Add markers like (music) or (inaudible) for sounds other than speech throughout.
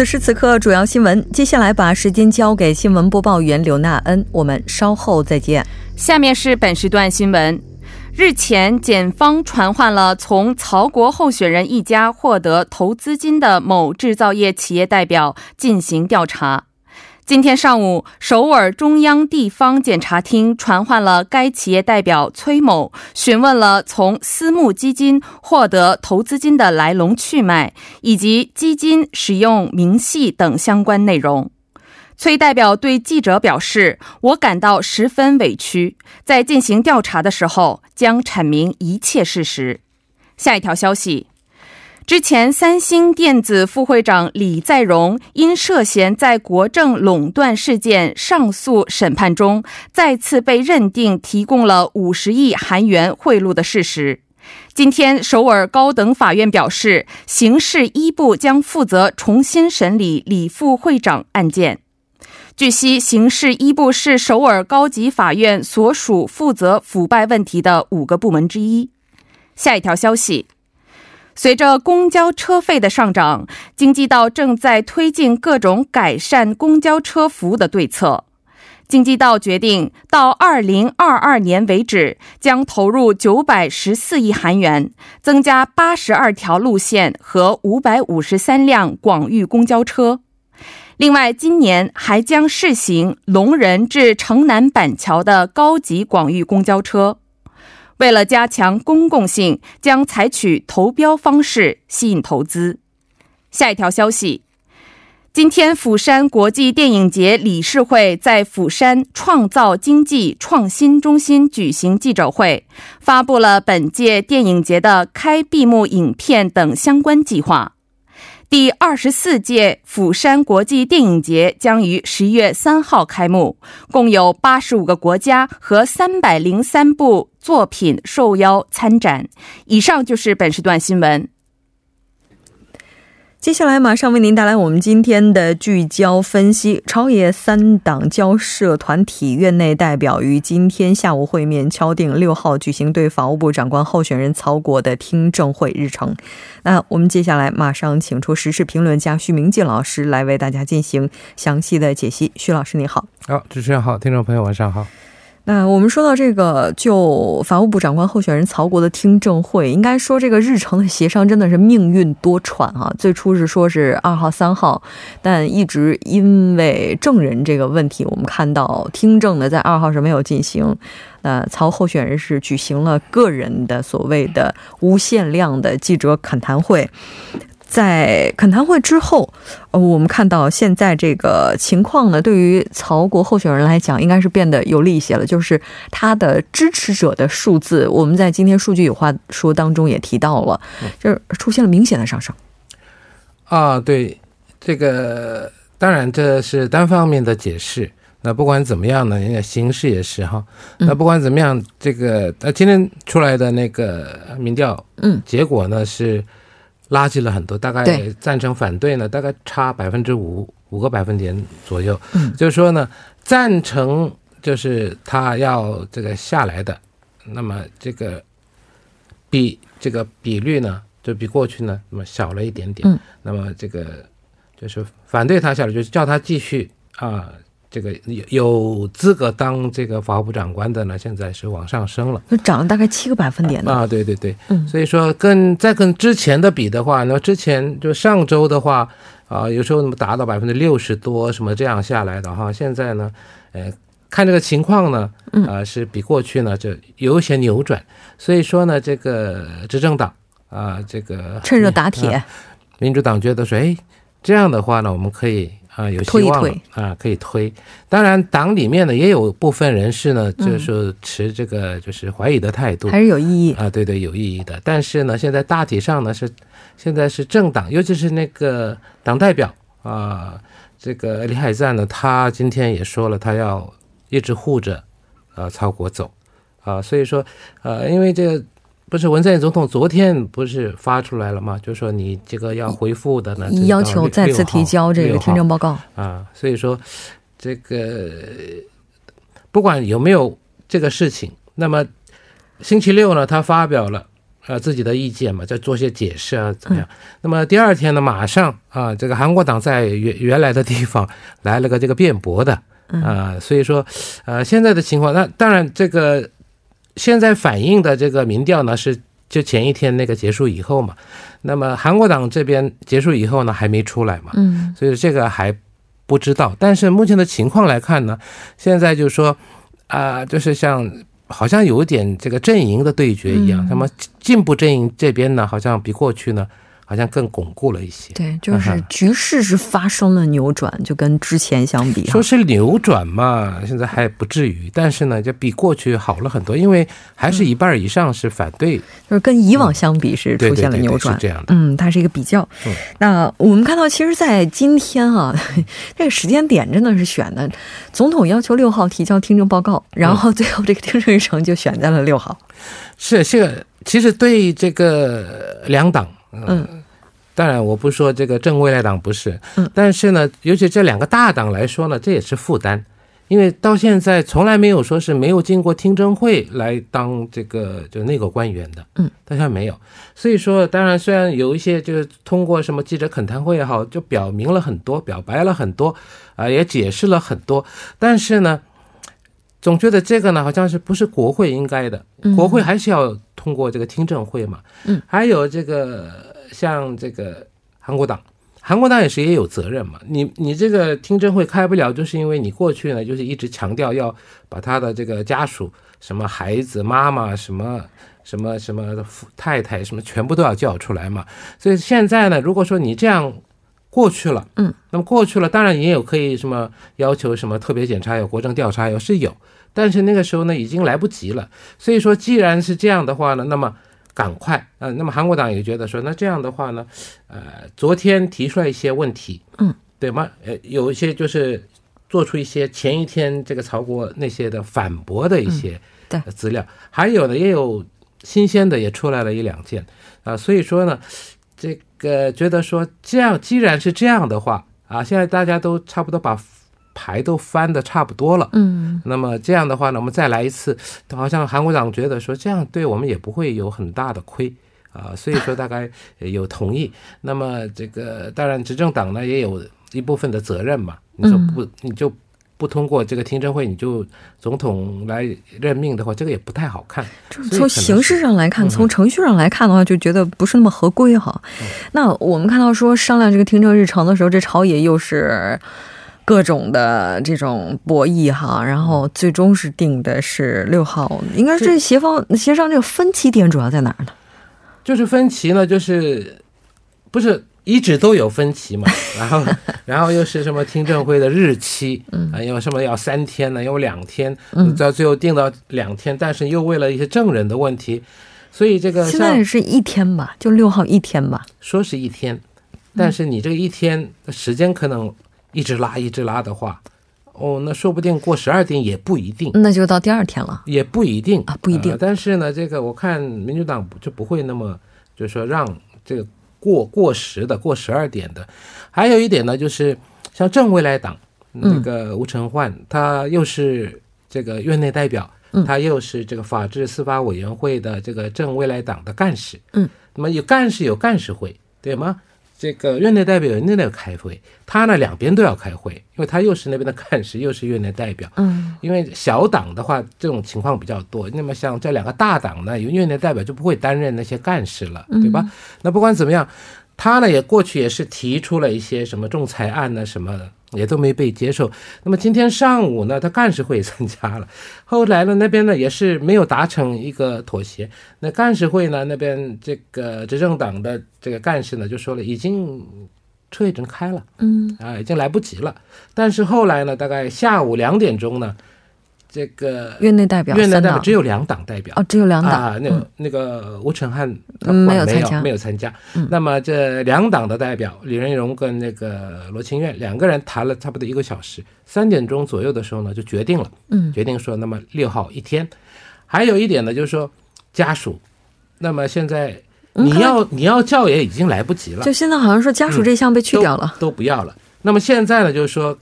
此时此刻，主要新闻。接下来把时间交给新闻播报员刘娜恩，我们稍后再见。下面是本时段新闻。日前，检方传唤了从曹国候选人一家获得投资金的某制造业企业代表进行调查。今天上午，首尔中央地方检察厅传唤了该企业代表崔某，询问了从私募基金获得投资金的来龙去脉，以及基金使用明细等相关内容。崔代表对记者表示：“我感到十分委屈，在进行调查的时候将阐明一切事实。”下一条消息。之前，三星电子副会长李在镕因涉嫌在国政垄断事件上诉审判中再次被认定提供了五十亿韩元贿赂的事实。今天，首尔高等法院表示，刑事一部将负责重新审理李副会长案件。据悉，刑事一部是首尔高级法院所属负责腐败问题的五个部门之一。下一条消息。随着公交车费的上涨，京畿道正在推进各种改善公交车服务的对策。京畿道决定到二零二二年为止，将投入九百十四亿韩元，增加八十二条路线和五百五十三辆广域公交车。另外，今年还将试行龙仁至城南板桥的高级广域公交车。为了加强公共性，将采取投标方式吸引投资。下一条消息：今天，釜山国际电影节理事会在釜山创造经济创新中心举行记者会，发布了本届电影节的开闭幕影片等相关计划。第二十四届釜山国际电影节将于十一月三号开幕，共有八十五个国家和三百零三部作品受邀参展。以上就是本时段新闻。接下来马上为您带来我们今天的聚焦分析。朝野三党交涉团体院内代表于今天下午会面，敲定六号举行对法务部长官候选人曹国的听证会日程。那我们接下来马上请出时事评论家徐明进老师来为大家进行详细的解析。徐老师，你好。好，主持人好，听众朋友晚上好。那我们说到这个，就法务部长官候选人曹国的听证会，应该说这个日程的协商真的是命运多舛啊！最初是说是二号、三号，但一直因为证人这个问题，我们看到听证呢在二号是没有进行。那曹候选人是举行了个人的所谓的无限量的记者恳谈会。在恳谈会之后，呃，我们看到现在这个情况呢，对于曹国候选人来讲，应该是变得有利一些了。就是他的支持者的数字，我们在今天数据有话说当中也提到了，就是出现了明显的上升。啊，对，这个当然这是单方面的解释。那不管怎么样呢，形势也是哈。那不管怎么样，这个呃今天出来的那个民调，嗯，结果呢是。垃圾了很多，大概赞成反对呢，大概差百分之五五个百分点左右。嗯，就是说呢，赞成就是他要这个下来的，那么这个比这个比率呢，就比过去呢，那么小了一点点。嗯，那么这个就是反对他下来，就是叫他继续啊，这个有有资格当这个法务部长官的呢，现在是往上升了。就涨了大概七个百分点呢。啊，对对对，嗯。所以说跟再跟之前的比的话，那之前就上周的话，啊，有时候那么达到百分之六十多什么这样下来的哈，现在呢，呃，看这个情况呢，嗯。啊，是比过去呢就有一些扭转，所以说呢，这个执政党啊，这个趁热打铁，啊民主党觉得说，哎，这样的话呢，我们可以啊有希望啊，可以推。当然，党里面呢也有部分人士呢，嗯就是持这个就是怀疑的态度。还是有意义。啊，对对，有意义的。但是呢，现在大体上呢是，现在是政党，尤其是那个党代表啊，这个李海赞呢，他今天也说了，他要一直护着啊曹国走啊，所以说呃，因为这个不是文在寅总统昨天不是发出来了吗？就说你这个要回复的呢，你要求再次提交这个听证报告。啊，所以说这个不管有没有这个事情，那么星期六呢，他发表了呃自己的意见嘛，再做些解释啊，怎么样？那么第二天呢，马上啊，这个韩国党在原原来的地方来了个这个辩驳的啊，所以说呃现在的情况，那当然这个现在反映的这个民调呢是。就前一天那个结束以后嘛，那么韩国党这边结束以后呢，还没出来嘛，嗯所以这个还不知道。但是目前的情况来看呢，现在就是说，啊、就是像好像有点这个阵营的对决一样，嗯那么进步阵营这边呢，好像比过去呢，好像更巩固了一些。对，就是局势是发生了扭转，就跟之前相比说。是扭转嘛，现在还不至于，但是呢，就比过去好了很多，因为还是一半以上是反对，就是跟以往相比是出现了扭转是。这样的。嗯，它是一个比较。嗯那我们看到，其实，在今天啊，(laughs) 这个时间点真的是选的，总统要求六号提交听证报告，然后最后这个听证日程就选在了六号。是这个，其实对这个两党，嗯当然，我不说这个正未来党不是，嗯。但是呢，尤其这两个大党来说呢，这也是负担，因为到现在从来没有说是没有经过听证会来当这个就内阁官员的，嗯，到现在没有，所以说，当然虽然有一些就是通过什么记者恳谈会也好，就表明了很多，表白了很多，啊、也解释了很多，但是呢。总觉得这个呢，好像是不是国会应该的，嗯。国会还是要通过这个听证会嘛。嗯，还有这个像这个韩国党，韩国党也是也有责任嘛。你你这个听证会开不了，就是因为你过去呢就是一直强调要把他的这个家属，什么孩子、妈妈、什么什么什么太太什么全部都要叫出来嘛。所以现在呢，如果说你这样过去了，嗯，那么过去了，当然也有可以什么要求什么特别检查有国政调查有是有，但是那个时候呢已经来不及了。所以说，既然是这样的话呢，那么赶快，呃，那么韩国党也觉得说，那这样的话呢，呃，昨天提出来一些问题，嗯，对吗？呃，有一些就是做出一些前一天这个曹国那些的反驳的一些资料，还有呢也有新鲜的也出来了一两件啊、所以说呢，这个觉得说这样，既然是这样的话啊，现在大家都差不多把牌都翻的差不多了。嗯那么这样的话呢，我们再来一次，好像韩国长觉得说这样对我们也不会有很大的亏啊，所以说大概有同意。那么这个当然执政党呢也有一部分的责任嘛，你说不你就不通过这个听证会，你就总统来任命的话，这个也不太好看。就是从形式上来看，嗯从程序上来看的话，就觉得不是那么合规哈。那我们看到说商量这个听证日程的时候，这朝野又是各种的这种博弈哈，然后最终是定的是六号。应该是协方协商这个分歧点主要在哪儿呢？就是分歧呢，就是不是一直都有分歧嘛？(laughs) 然后，然后又是什么听证会的日期，嗯，啊，有什么要三天呢？有两天，嗯到最后定到两天，但是又为了一些证人的问题，所以这个现在是一天吧，就六号一天吧。说是一天，但是你这个一天的时间可能一直拉一直拉的话，哦，那说不定过十二点也不一定。那就到第二天了。也不一定啊不一定呃但是呢，这个我看民主党就不会那么，就是说让这个过过时的、过十二点的。还有一点呢，就是像正未来党嗯那个吴成焕，他又是这个院内代表，嗯他又是这个法制司法委员会的这个正未来党的干事。嗯，那么有干事有干事会，对吗？这个院内代表院内代表开会，他呢两边都要开会，因为他又是那边的干事，又是院内代表。嗯，因为小党的话，这种情况比较多。那么像这两个大党呢，有院内代表就不会担任那些干事了，对吧？那不管怎么样，他呢也过去也是提出了一些什么仲裁案呢，什么的也都没被接受。那么今天上午呢，他干事会也参加了，(laughs) 后来呢那边呢也是没有达成一个妥协。那干事会呢那边这个执政党的这个干事呢就说了，已经车已经开了。嗯啊，已经来不及了。但是后来呢，大概下午两点钟呢，这个院内代表院内代表只有两党代表哦，只有两党啊，那个、那个吴成汉没有没参加没有参加。嗯那么这两党的代表李仁荣跟那个罗清苑两个人谈了差不多一个小时，三点钟左右的时候呢，就决定了，嗯决定说，那么六号一天。还有一点呢，就是说家属，那么现在你要你要叫也已经来不及了。就现在好像说家属这项被去掉了。都不要了。那么现在呢，就是说，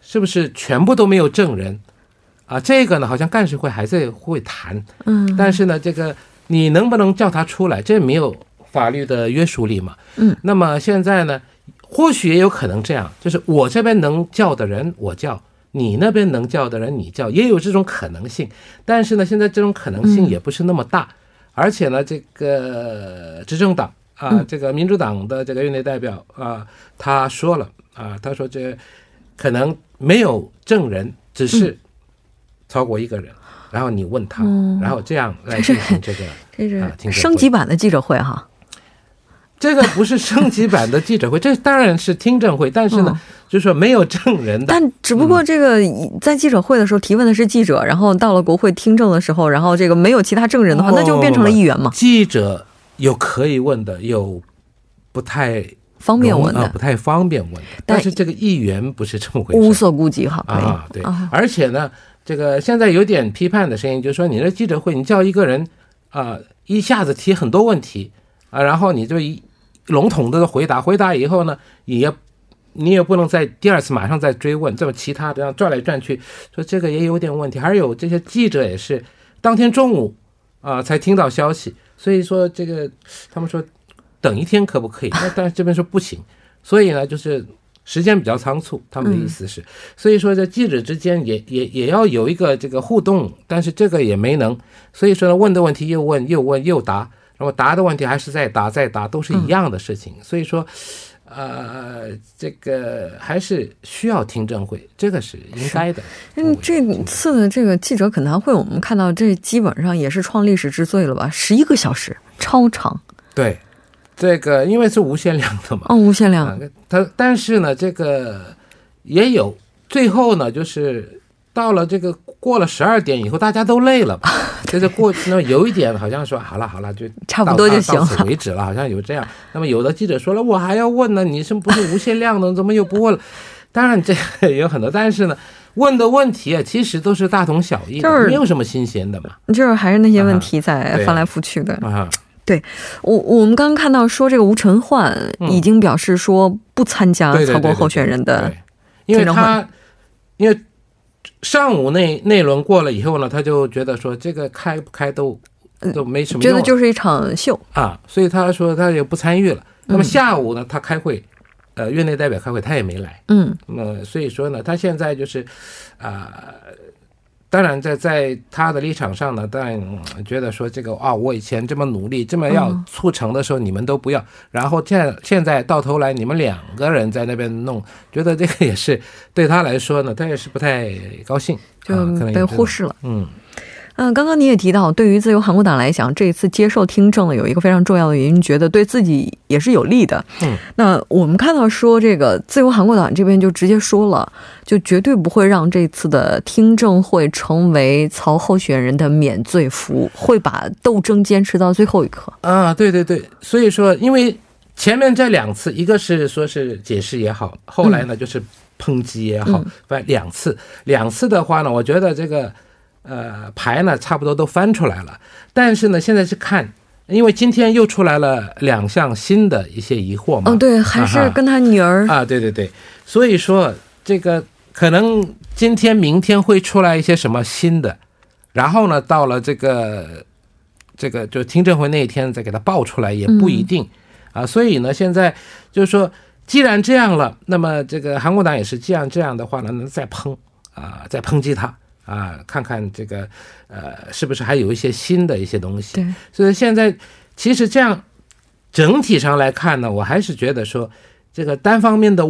是不是全部都没有证人啊？这个呢，好像干事会还在会谈，嗯但是呢，这个你能不能叫他出来，这没有法律的约束力嘛。嗯，那么现在呢，或许也有可能这样，就是我这边能叫的人我叫。你那边能叫的人你叫，也有这种可能性，但是呢，现在这种可能性嗯也不是那么大，而且呢，这个执政党啊，嗯这个民主党的这个院内代表啊，他说了啊，他说这可能没有证人，只是超过一个人，然后你问他，嗯。然后这样来进行这个，(laughs) 这是升级版的记者会哈。这个不是升级版的记者会，(laughs) 这当然是听证会，但是呢，就是说没有证人的，但只不过这个在记者会的时候提问的是记者，然后到了国会听证的时候，然后这个没有其他证人的话，哦那就变成了议员嘛，记者有可以问的，有不太方便问的。啊不，太方便问的，但但是这个议员不是这么回事。无所顾忌哈，啊，对。啊，而且呢，这个现在有点批判的声音，就是说你的记者会，你叫一个人啊、一下子提很多问题啊，然后你就一笼统的回答，回答以后呢，也你也不能再第二次马上再追问，这么其他的这样转来转去，说这个也有点问题。还有这些记者也是当天中午啊、才听到消息，所以说这个他们说等一天可不可以？那但是这边说不行，所以呢就是。时间比较仓促，他们的意思是，所以说在记者之间也也也要有一个这个互动，但是这个也没能，所以说呢问的问题又问又问又答，然后答的问题还是在答在答，都是一样的事情，所以说，呃，这个还是需要听证会，这个是应该的。(laughs) 嗯，这次的这个记者恳谈会，我们看到这基本上也是创历史之最了吧？十一个小时，超长。对，这个因为是无限量的嘛，哦，无限量啊，它但是呢，这个也有最后呢，就是到了这个过了十二点以后，大家都累了吧，(laughs) 就是过那有一点好像说好了好了，就 (laughs) 差不多就行到到此。为止了，好像有这样。那么有的记者说了，我还要问呢，你是不是无限量的？怎么又不问了？(laughs) 当然这有很多，但是呢，问的问题啊，其实都是大同小异的，就是没有什么新鲜的嘛。就是还是那些问题在翻来覆去的。啊，我我们刚刚看到说，这个吴承焕已经表示说不参加对对对曹国候选人的对，因为他因为上午那那轮过了以后呢，他就觉得说这个开不开都都没什么觉得就是一场秀。啊，所以他说他也不参与了。那嗯么下午呢，他开会，呃，院内代表开会，他也没来。嗯那么所以说呢，他现在就是啊。当然在，在他的立场上呢，当然嗯觉得说这个啊，我以前这么努力，这么要嗯促成的时候，你们都不要，然后现在现在到头来，你们两个人在那边弄，觉得这个也是对他来说呢，他也是不太高兴，就啊可能被忽视了。嗯，嗯，刚刚你也提到，对于自由韩国党来讲，这一次接受听证的有一个非常重要的原因，觉得对自己也是有利的。嗯，那我们看到说，这个自由韩国党这边就直接说了，就绝对不会让这次的听证会成为曹候选人的免罪符，会把斗争坚持到最后一刻。啊，对对对，所以说，因为前面这两次，一个是说是解释也好，后来呢就是抨击也好嗯，反正两次，两次的话呢，我觉得这个呃牌呢差不多都翻出来了，但是呢现在是看，因为今天又出来了两项新的一些疑惑嘛，嗯，对，还是跟他女儿，啊，对对对，所以说这个可能今天、明天会出来一些什么新的，然后呢，到了这个这个就听证会那一天再给他爆出来也不一定、啊，所以呢，现在就是说，既然这样了，那么这个韩国党也是既然这样的话呢，那再抨啊，再抨击他啊，看看这个呃，是不是还有一些新的一些东西。对，所以现在其实这样整体上来看呢，我还是觉得说，这个单方面的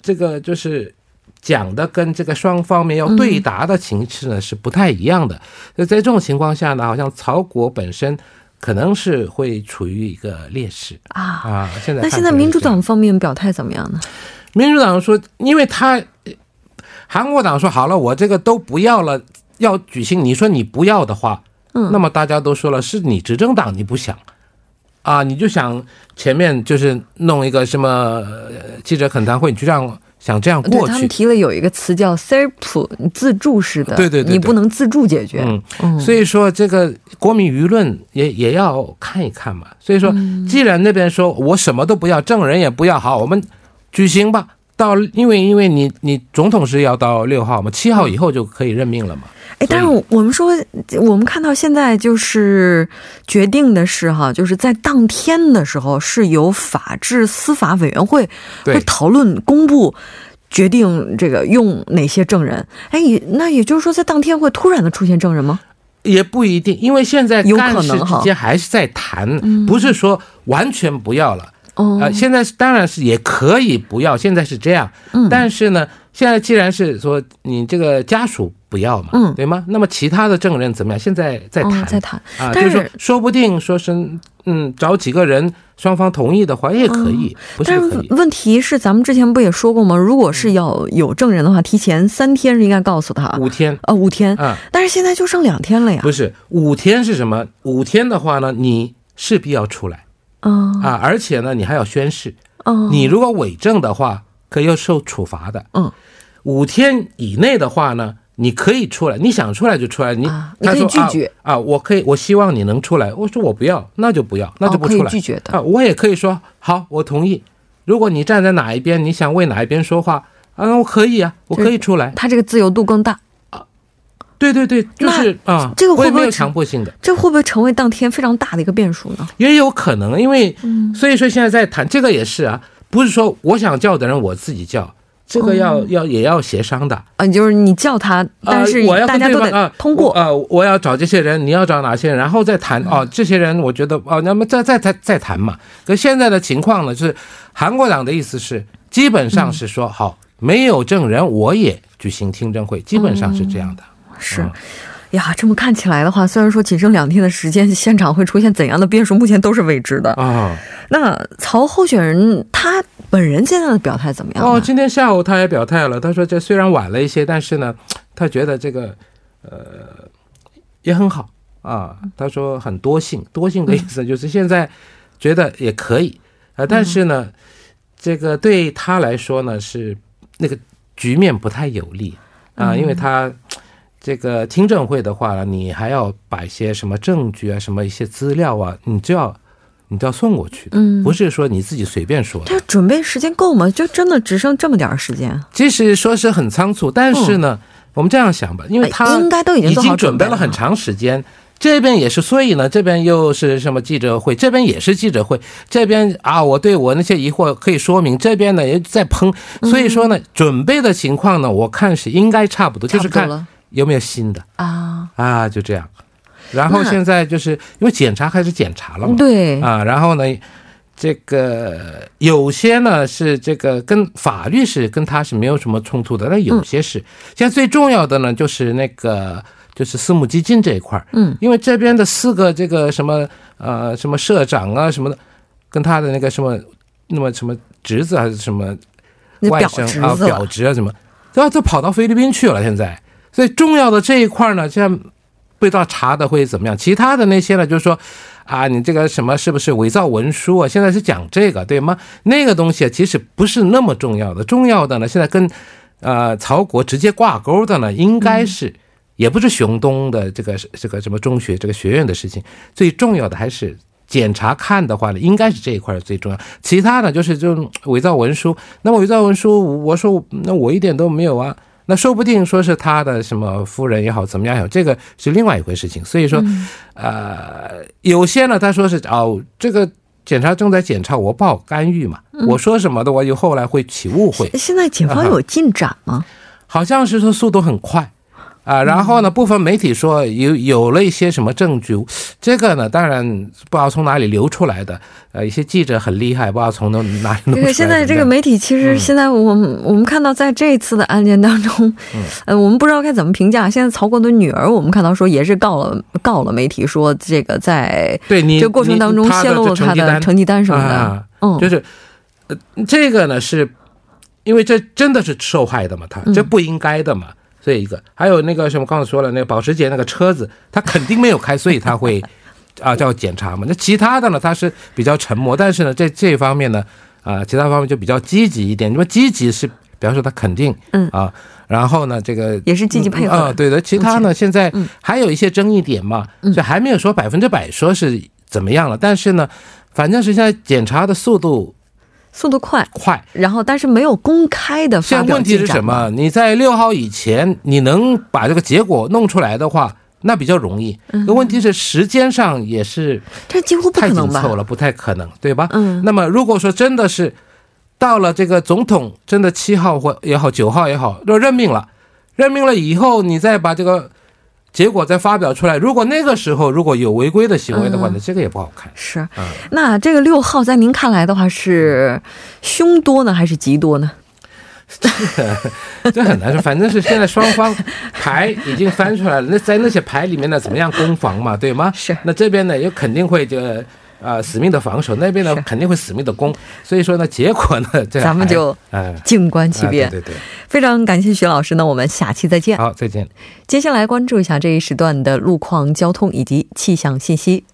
这个就是讲的跟这个双方面要对答的形式呢、是不太一样的。所以在这种情况下呢，好像曹国本身可能是会处于一个劣势啊。啊。现在那现在民主党方面表态怎么样呢？民主党说，因为他韩国党说好了，我这个都不要了，要举行。你说你不要的话，嗯那么大家都说了，是你执政党你不想啊，你就想前面就是弄一个什么呃记者恳谈会，你就这样想这样对他们过去。提了有一个词叫 “self”，自助式的，对对对对你不能自助解决。嗯，嗯，所以说这个国民舆论也也要看一看嘛。所以说，既然那边说我什么都不要，证人也不要，好，我们举行吧。到因为因为你你总统是要到六号嘛，七号以后就可以任命了嘛。哎，但是我们说，我们看到现在就是决定的是哈，就是在当天的时候是由法制司法委员会对会讨论公布。决定这个用哪些证人？哎，也那也就是说，在当天会突然的出现证人吗？也不一定，因为现在有可能哈还是在谈，不是说完全不要了。哦，呃，现在是当然是也可以不要，现在是这样。嗯但是呢，现在既然是说你这个家属不要嘛，嗯对吗？那么其他的证人怎么样？现在在谈，哦在谈啊，但就是是说，说不定说是嗯，找几个人，双方同意的话也可以，不是问题是，咱们之前不也说过吗？如果是要有证人的话，提前三天是应该告诉他，五天呃，五天。啊，但是现在就剩两天了呀。不是五天是什么？五天的话呢，你势必要出来嗯啊，而且呢，你还要宣誓。嗯，你如果伪证的话，可以要受处罚的。嗯，五天以内的话呢，你可以出来，你想出来就出来。你、啊你可以他说拒绝啊啊，我可以，我希望你能出来。我说我不要，那就不要，那就不出来。拒绝的啊，我也可以说好，我同意。如果你站在哪一边，你想为哪一边说话啊，我可以啊，我可以出来。他这个自由度更大，对对对，就是啊，这个会不会没有强迫性的，这会不会成为当天非常大的一个变数呢？也有可能，因为嗯所以说现在在谈这个也是啊，不是说我想叫的人我自己叫，这个要、要也要协商的。啊，就是你叫他，但是啊、我要大家都得通过。我啊、我要找这些人，你要找哪些人，然后再谈哦。这些人我觉得哦，那么再再再再谈嘛。可现在的情况呢，就是韩国党的意思是，基本上是说、好，没有证人我也举行听证会，基本上是这样的。是嗯。呀，这么看起来的话，虽然说仅剩两天的时间，现场会出现怎样的变数，目前都是未知的。啊那曹候选人他本人现在的表态怎么样？哦，今天下午他也表态了，他说这虽然晚了一些，但是呢，他觉得这个呃也很好啊。他说很多幸，多幸的意思就是现在觉得也可以啊、呃但是呢，这个对他来说呢是那个局面不太有利啊，因为他。这个听证会的话呢，你还要把一些什么证据啊、什么一些资料啊，你就要你都要送过去的，嗯不是说你自己随便说的。他准备时间够吗？就真的只剩这么点儿时间？即使说是很仓促，但是呢，我们这样想吧，因为他应该都已经做好准备了了很长时间。这边也是，所以呢，这边又是什么记者会，这边也是记者会，这边啊，我对我那些疑惑可以说明，这边呢也在抨，嗯所以说呢，准备的情况呢，我看是应该差不多，就是看有没有新的？啊，啊，就这样。然后现在就是因为检查开始检查了嘛，对，啊，然后呢，这个有些呢是这个跟法律是跟他是没有什么冲突的，但有些是。现在最重要的呢，就是那个就是私募基金这一块儿，嗯，因为这边的四个这个什么呃什么社长啊什么的，跟他的那个什么那么什么侄子还是什么外甥啊表侄啊什么，都要都跑到菲律宾去了。现在，所以重要的这一块呢，现在不知道查的会怎么样。其他的那些呢，就是说啊，你这个什么是不是伪造文书啊？现在是讲这个对吗？那个东西其实不是那么重要的，重要的呢，现在跟呃曹国直接挂钩的呢，应该是。也不是熊东的这个这个什么中学这个学院的事情，最重要的还是检查看的话呢，应该是这一块最重要。其他呢，就是这种伪造文书。那么伪造文书，我说那我一点都没有啊。那说不定说是他的什么夫人也好，怎么样也好，这个是另外一回事情。所以说，呃，有些呢，他说是哦，这个检察正在检查，我不好干预嘛。我说什么的，我就后来会起误会。现在警方有进展吗？好像是说速度很快。啊，然后呢？部分媒体说有有了一些什么证据，这个呢，当然不知道从哪里流出来的。呃，一些记者很厉害，不知道从哪哪里弄出来的。现在这个媒体其实现在我们我们看到在这一次的案件当中，呃，我们不知道该怎么评价。现在曹国的女儿，我们看到说也是告了告了媒体，说这个在对你这过程当中泄露了他的成绩单什么的。嗯，就是呃，这个呢是因为这真的是受害的嘛，他这不应该的嘛。这一个，还有那个什么，刚才说了，那个保时捷那个车子，他肯定没有开，所以他会 (laughs) 啊叫检查嘛。那其他的呢，他是比较沉默，但是呢，在这方面呢，啊，其他方面就比较积极一点。你说积极是，比方说他肯定，嗯啊，然后呢，这个也是积极配合啊，对的。其他呢，现在还有一些争议点嘛，就还没有说百分之百说是怎么样了，但是呢，反正是现在检查的速度。速度快快，然后但是没有公开的现在问题是什么？你在六号以前，你能把这个结果弄出来的话，那比较容易。那问题是时间上也是，这几乎不可能吧？太了，不太可能，对吧？嗯。那么如果说真的是到了这个总统真的七号或也好，九号也好，都任命了，任命了以后，你再把这个。结果再发表出来，如果那个时候如果有违规的行为的话，那这个也不好看。是，那这个六号在您看来的话是凶多呢，还是吉多呢？这个这很难说，反正是现在双方牌已经翻出来了，那在那些牌里面呢，怎么样攻防嘛，对吗？是。那这边呢，也肯定会就。啊，死命的防守，那边呢肯定会死命的攻，所以说呢，结果呢，(laughs) 咱们就静观其变。对对，非常感谢徐老师，呢我们下期再见。好，再见。接下来关注一下这一时段的路况、交通以及气象信息。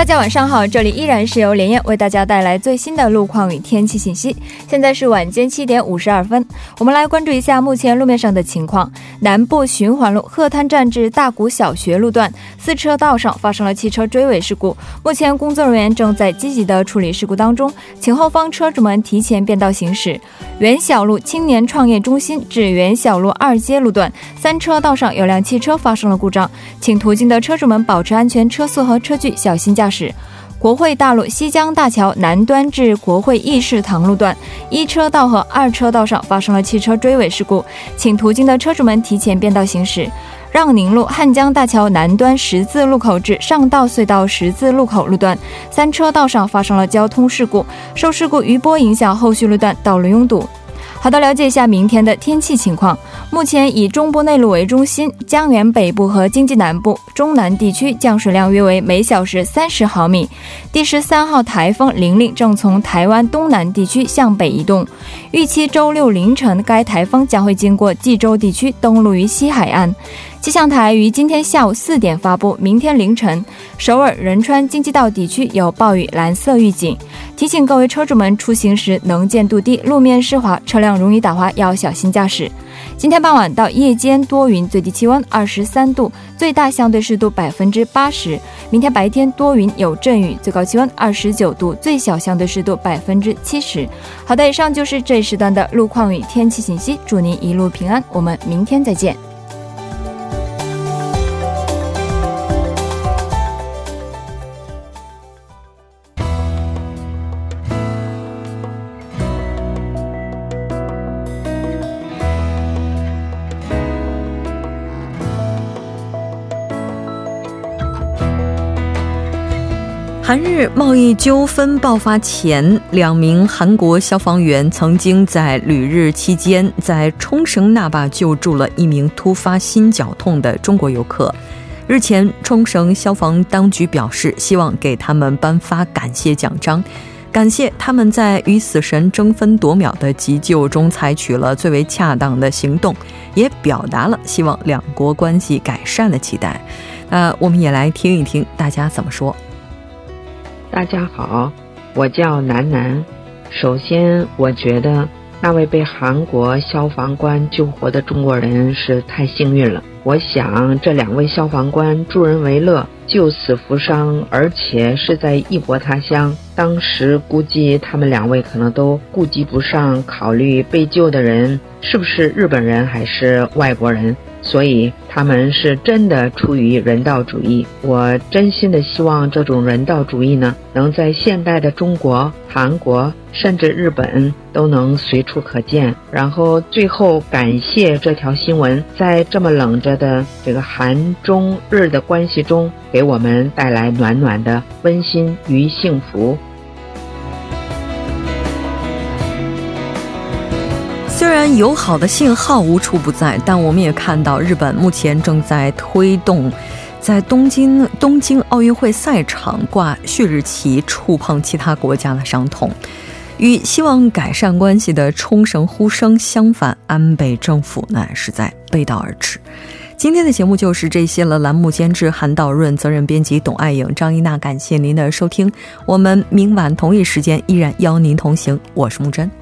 大家晚上好，这里依然是由连燕为大家带来最新的路况与天气信息。现在是晚间七点五十二分，我们来关注一下目前路面上的情况。南部循环路鹤滩站至大谷小学路段四车道上发生了汽车追尾事故，目前工作人员正在积极的处理事故当中，请后方车主们提前变道行驶。元小路青年创业中心至元小路二街路段三车道上有辆汽车发生了故障，请途经的车主们保持安全车速和车距，小心驾。是国会大路西江大桥南端至国会议事堂路段一车道和二车道上发生了汽车追尾事故，请途经的车主们提前变道行驶。让宁路汉江大桥南端十字路口至上道隧道十字路口路段三车道上发生了交通事故，受事故余波影响，后续路段道路拥堵。好的，了解一下明天的天气情况。目前以中部内陆为中心，江源北部和经济南部、中南地区降水量约为每小时三十毫米。第十三号台风玲玲正从台湾东南地区向北移动，预期周六凌晨该台风将会经过济州地区，登陆于西海岸。气象台于今天下午四点发布，明天凌晨首尔、仁川、京畿道地区有暴雨蓝色预警，提醒各位车主们出行时能见度低，路面湿滑，车辆容易打滑，要小心驾驶。今天傍晚到夜间多云，最低气温二十三度，最大相对湿度百分之八十。明天白天多云有阵雨，最高气温二十九度，最小相对湿度百分之七十。好的，以上就是这时段的路况与天气信息，祝您一路平安，我们明天再见。韩日贸易纠纷爆发前，两名韩国消防员曾经在旅日期间在冲绳那霸救助了一名突发心绞痛的中国游客。日前，冲绳消防当局表示，希望给他们颁发感谢奖章，感谢他们在与死神争分夺秒的急救中采取了最为恰当的行动，也表达了希望两国关系改善的期待。那我们也来听一听大家怎么说。大家好，我叫楠楠。首先，我觉得那位被韩国消防官救活的中国人是太幸运了。我想，这两位消防官助人为乐，救死扶伤，而且是在异国他乡。当时估计他们两位可能都顾及不上考虑被救的人是不是日本人还是外国人。所以他们是真的出于人道主义。我真心的希望这种人道主义呢，能在现代的中国、韩国甚至日本都能随处可见。然后最后感谢这条新闻，在这么冷着的这个韩中日的关系中，给我们带来暖暖的温馨与幸福。然友好的信号无处不在，但我们也看到日本目前正在推动在东京东京奥运会赛场挂旭日旗，触碰其他国家的伤痛。与希望改善关系的冲绳呼声相反，安倍政府呢是在背道而驰。今天的节目就是这些了。栏目监制韩道润，责任编辑董爱颖、张一娜。感谢您的收听，我们明晚同一时间依然邀您同行。我是木真。